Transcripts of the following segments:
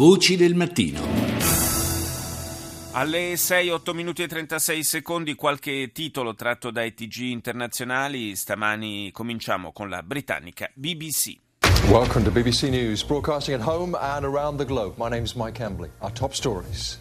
Voci del mattino. Alle 6, 8 minuti e 36 secondi qualche titolo tratto dai TG internazionali. Stamani cominciamo con la britannica BBC. Welcome to BBC News, broadcasting at home and around the globe. My name is Mike Embley. Our top stories.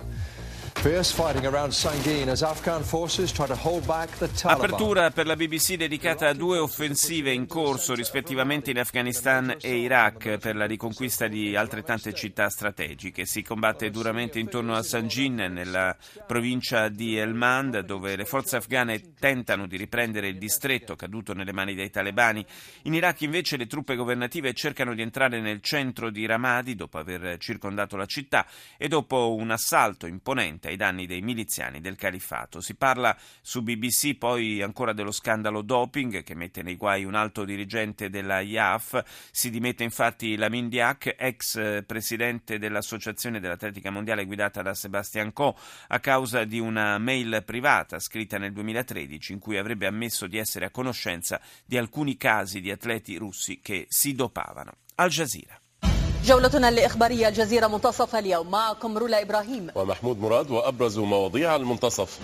Apertura per la BBC dedicata a due offensive in corso rispettivamente in Afghanistan e Iraq per la riconquista di altrettante città strategiche. Si combatte duramente intorno a Sangin nella provincia di Helmand dove le forze afghane tentano di riprendere il distretto caduto nelle mani dei talebani. In Iraq invece le truppe governative cercano di entrare nel centro di Ramadi dopo aver circondato la città e dopo un assalto imponente ai danni dei miliziani del califfato. Si parla su BBC poi ancora dello scandalo doping che mette nei guai un alto dirigente della IAF. Si dimette infatti Lamin Diak, ex presidente dell'Associazione dell'Atletica Mondiale guidata da Sebastian Coe, a causa di una mail privata scritta nel 2013 in cui avrebbe ammesso di essere a conoscenza di alcuni casi di atleti russi che si dopavano. Al Jazeera. جولتنا الإخبارية الجزيرة منتصف اليوم. معكم رولا إبراهيم. ومحمود مراد وأبرز مواضيع المنتصف.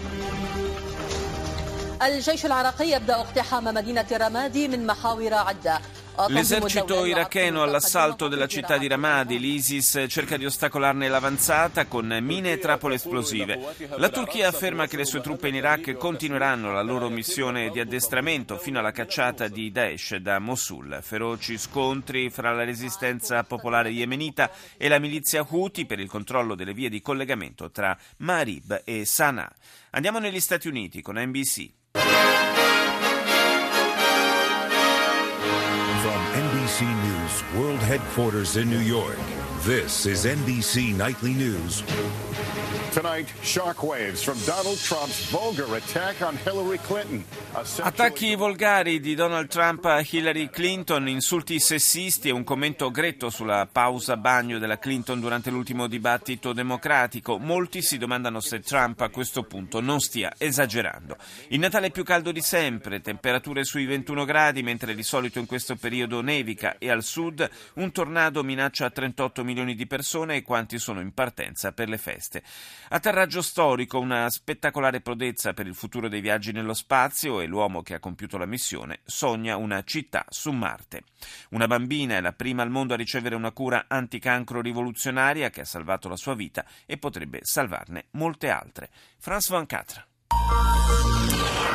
الجيش العراقي يبدأ اقتحام مدينة رمادي من محاور عدة. L'esercito iracheno all'assalto della città di Ramadi, l'ISIS cerca di ostacolarne l'avanzata con mine e trappole esplosive. La Turchia afferma che le sue truppe in Iraq continueranno la loro missione di addestramento fino alla cacciata di Daesh da Mosul. Feroci scontri fra la resistenza popolare yemenita e la milizia Houthi per il controllo delle vie di collegamento tra Marib e Sana'a. Andiamo negli Stati Uniti con NBC. From NBC News World Headquarters in New York, this is NBC Nightly News. Tonight, shockwaves from Donald Trump's vulgar attack on Hillary Clinton. Attacchi volgari di Donald Trump a Hillary Clinton, insulti sessisti e un commento gretto sulla pausa bagno della Clinton durante l'ultimo dibattito democratico. Molti si domandano se Trump a questo punto non stia esagerando. Il Natale è più caldo di sempre, temperature sui 21 gradi, mentre di solito in questo periodo nevica e al sud un tornado minaccia 38 milioni di persone e quanti sono in partenza per le feste. Atterraggio storico, una spettacolare prodezza per il futuro dei viaggi nello spazio e l'uomo che ha compiuto la missione sogna una città su Marte. Una bambina è la prima al mondo a ricevere una cura anticancro rivoluzionaria che ha salvato la sua vita e potrebbe salvarne molte altre. France 24.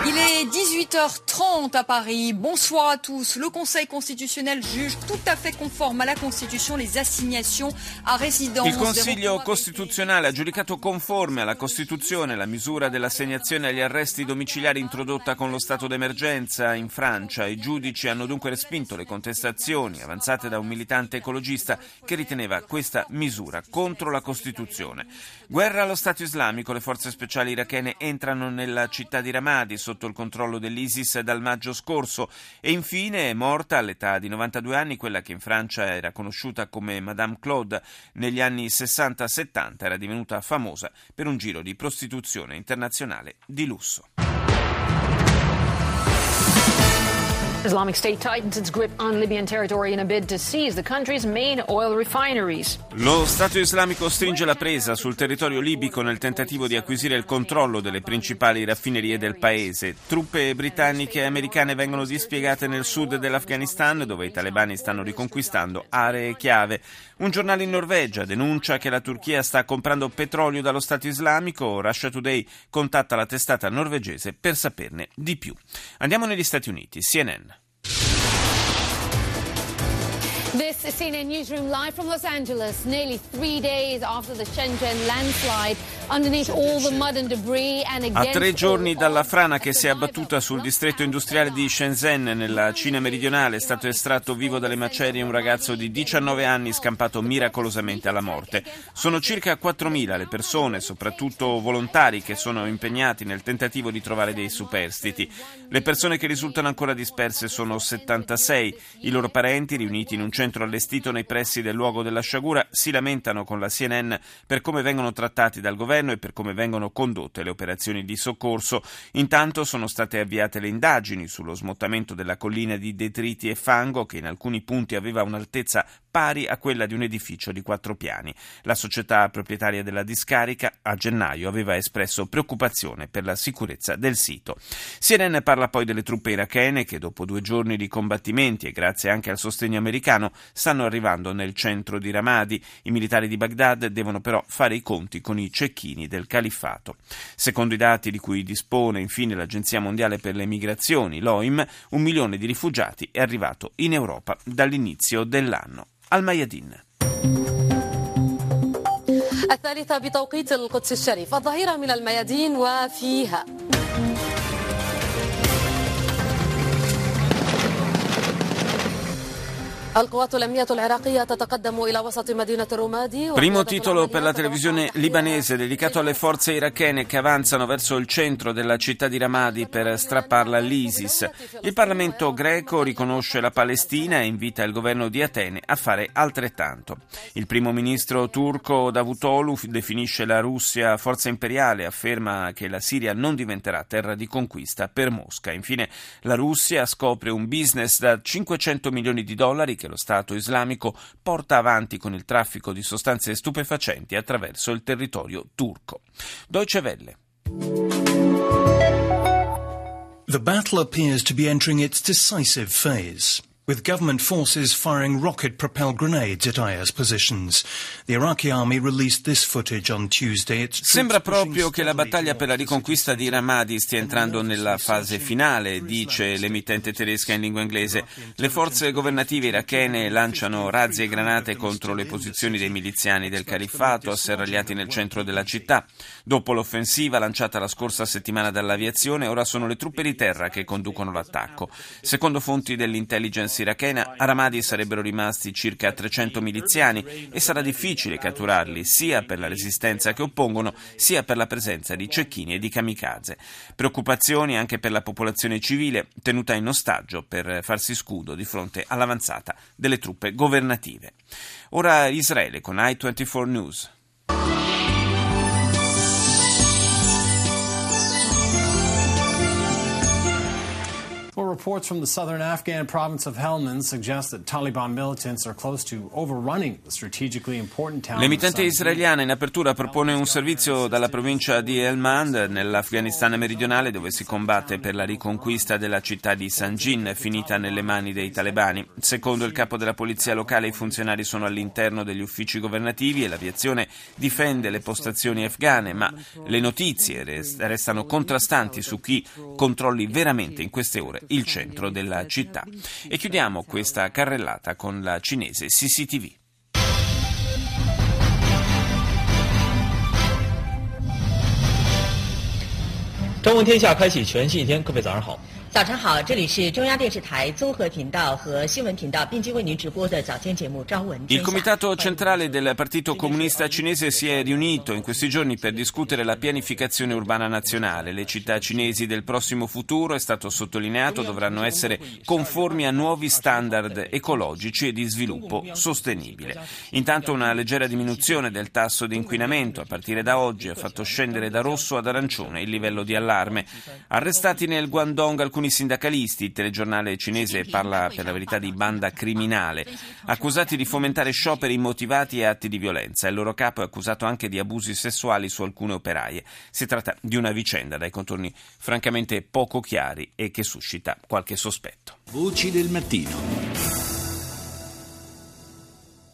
Il est 18h30 à Paris. Bonsoir à tous. Le Conseil constitutionnel juge tout à fait conforme à la Constitution les assignations à résidence. Il Consiglio costituzionale ha giudicato conforme alla Costituzione la misura dell'assegnazione agli arresti domiciliari introdotta con lo stato d'emergenza in Francia. I giudici hanno dunque respinto le contestazioni avanzate da un militante ecologista che riteneva questa misura contro la Costituzione. Guerra allo Stato islamico. Le forze speciali irachene entrano nella città di Ramadi sotto il controllo dell'ISIS dal maggio scorso e infine è morta all'età di 92 anni quella che in Francia era conosciuta come Madame Claude negli anni 60-70 era divenuta famosa per un giro di prostituzione internazionale di lusso. Islamic State tightens its grip on Libyan territory in a bid to seize the country's main oil refineries. Lo Stato islamico stringe la presa sul territorio libico nel tentativo di acquisire il controllo delle principali raffinerie del paese. Truppe britanniche e americane vengono dispiegate nel sud dell'Afghanistan, dove i talebani stanno riconquistando aree chiave. Un giornale in Norvegia denuncia che la Turchia sta comprando petrolio dallo Stato islamico. Russia Today contatta la testata norvegese per saperne di più. Andiamo negli Stati Uniti. CNN. Is CNN Newsroom live from Los Angeles, nearly three days after the Shenzhen landslide. A tre giorni all dalla frana che si è abbattuta sul distretto industriale di Shenzhen, nella Cina meridionale, è stato estratto vivo dalle macerie un ragazzo di 19 anni scampato miracolosamente alla morte. Sono circa 4.000 le persone, soprattutto volontari, che sono impegnati nel tentativo di trovare dei superstiti. Le persone che risultano ancora disperse sono 76. I loro parenti, riuniti in un centro allestito nei pressi del luogo della sciagura si lamentano con la CNN per come vengono trattati dal governo e per come vengono condotte le operazioni di soccorso. Intanto sono state avviate le indagini sullo smottamento della collina di detriti e fango che in alcuni punti aveva un'altezza pari a quella di un edificio di quattro piani. La società proprietaria della discarica a gennaio aveva espresso preoccupazione per la sicurezza del sito. CNN parla poi delle truppe irachene che dopo due giorni di combattimenti e grazie anche al sostegno americano stanno arrivando nel centro di Ramadi. I militari di Baghdad devono però fare i conti con i cecchini del califfato. Secondo i dati di cui dispone infine l'Agenzia Mondiale per le Migrazioni, l'OIM, un milione di rifugiati è arrivato in Europa dall'inizio dell'anno. Mayadin. الثالثة بتوقيت القدس الشريف الظهيرة من الميادين وفيها Primo titolo per la televisione libanese dedicato alle forze irachene che avanzano verso il centro della città di Ramadi per strapparla all'ISIS. Il Parlamento greco riconosce la Palestina e invita il governo di Atene a fare altrettanto. Il primo ministro turco Davutoglu definisce la Russia forza imperiale e afferma che la Siria non diventerà terra di conquista per Mosca. Infine la Russia scopre un business da 500 milioni di dollari che lo Stato islamico porta avanti con il traffico di sostanze stupefacenti attraverso il territorio turco. Deutsche Welle. The battle appears to be entering its decisive phase. With government forces firing rocket-propelled grenades at IS positions. The Iraqi army released this footage on Tuesday. Sembra proprio che la battaglia per la riconquista di Ramadi stia entrando nella fase finale, dice l'emittente tedesca in lingua inglese. Le forze governative irachene lanciano razzi e granate contro le posizioni dei miliziani del califfato asserragliati nel centro della città. Dopo l'offensiva lanciata la scorsa settimana dall'aviazione, ora sono le truppe di terra che conducono l'attacco. Secondo fonti dell'intelligence irachena, a Ramadi sarebbero rimasti circa 300 miliziani e sarà difficile catturarli sia per la resistenza che oppongono, sia per la presenza di cecchini e di kamikaze. Preoccupazioni anche per la popolazione civile tenuta in ostaggio per farsi scudo di fronte all'avanzata delle truppe governative. Ora Israele con i24 News. Reports from the southern Afghan province of Helmand suggest that Taliban militants are close to overrunning the strategically important town. L'emittente israeliana in apertura propone un servizio dalla provincia di Helmand nell'Afghanistan meridionale dove si combatte per la riconquista della città di Sanjin finita nelle mani dei talebani. Secondo il capo della polizia locale i funzionari sono all'interno degli uffici governativi e l'aviazione difende le postazioni afghane, ma le notizie restano contrastanti su chi controlli veramente in queste ore il centro della città. E chiudiamo questa carrellata con la cinese CCTV. 中文天下开启全新一天，各位早上好。 早上好，这里是中央电视台综合频道和新闻频道并机为您直播的早间节目《朝闻》。Il Comitato Centrale del Partito Comunista Cinese si è riunito in questi giorni per discutere la pianificazione urbana nazionale. Le città cinesi del prossimo futuro, è stato sottolineato, dovranno essere conformi a nuovi standard ecologici e di sviluppo sostenibile. Intanto una leggera diminuzione del tasso di inquinamento a partire da oggi ha fatto scendere da rosso ad arancione il livello di allarme. Arrestati nel Guangdong alcuni alcuni sindacalisti, il telegiornale cinese parla per la verità di banda criminale, accusati di fomentare scioperi immotivati e atti di violenza. Il loro capo è accusato anche di abusi sessuali su alcune operaie. Si tratta di una vicenda dai contorni francamente poco chiari e che suscita qualche sospetto. Voci del mattino.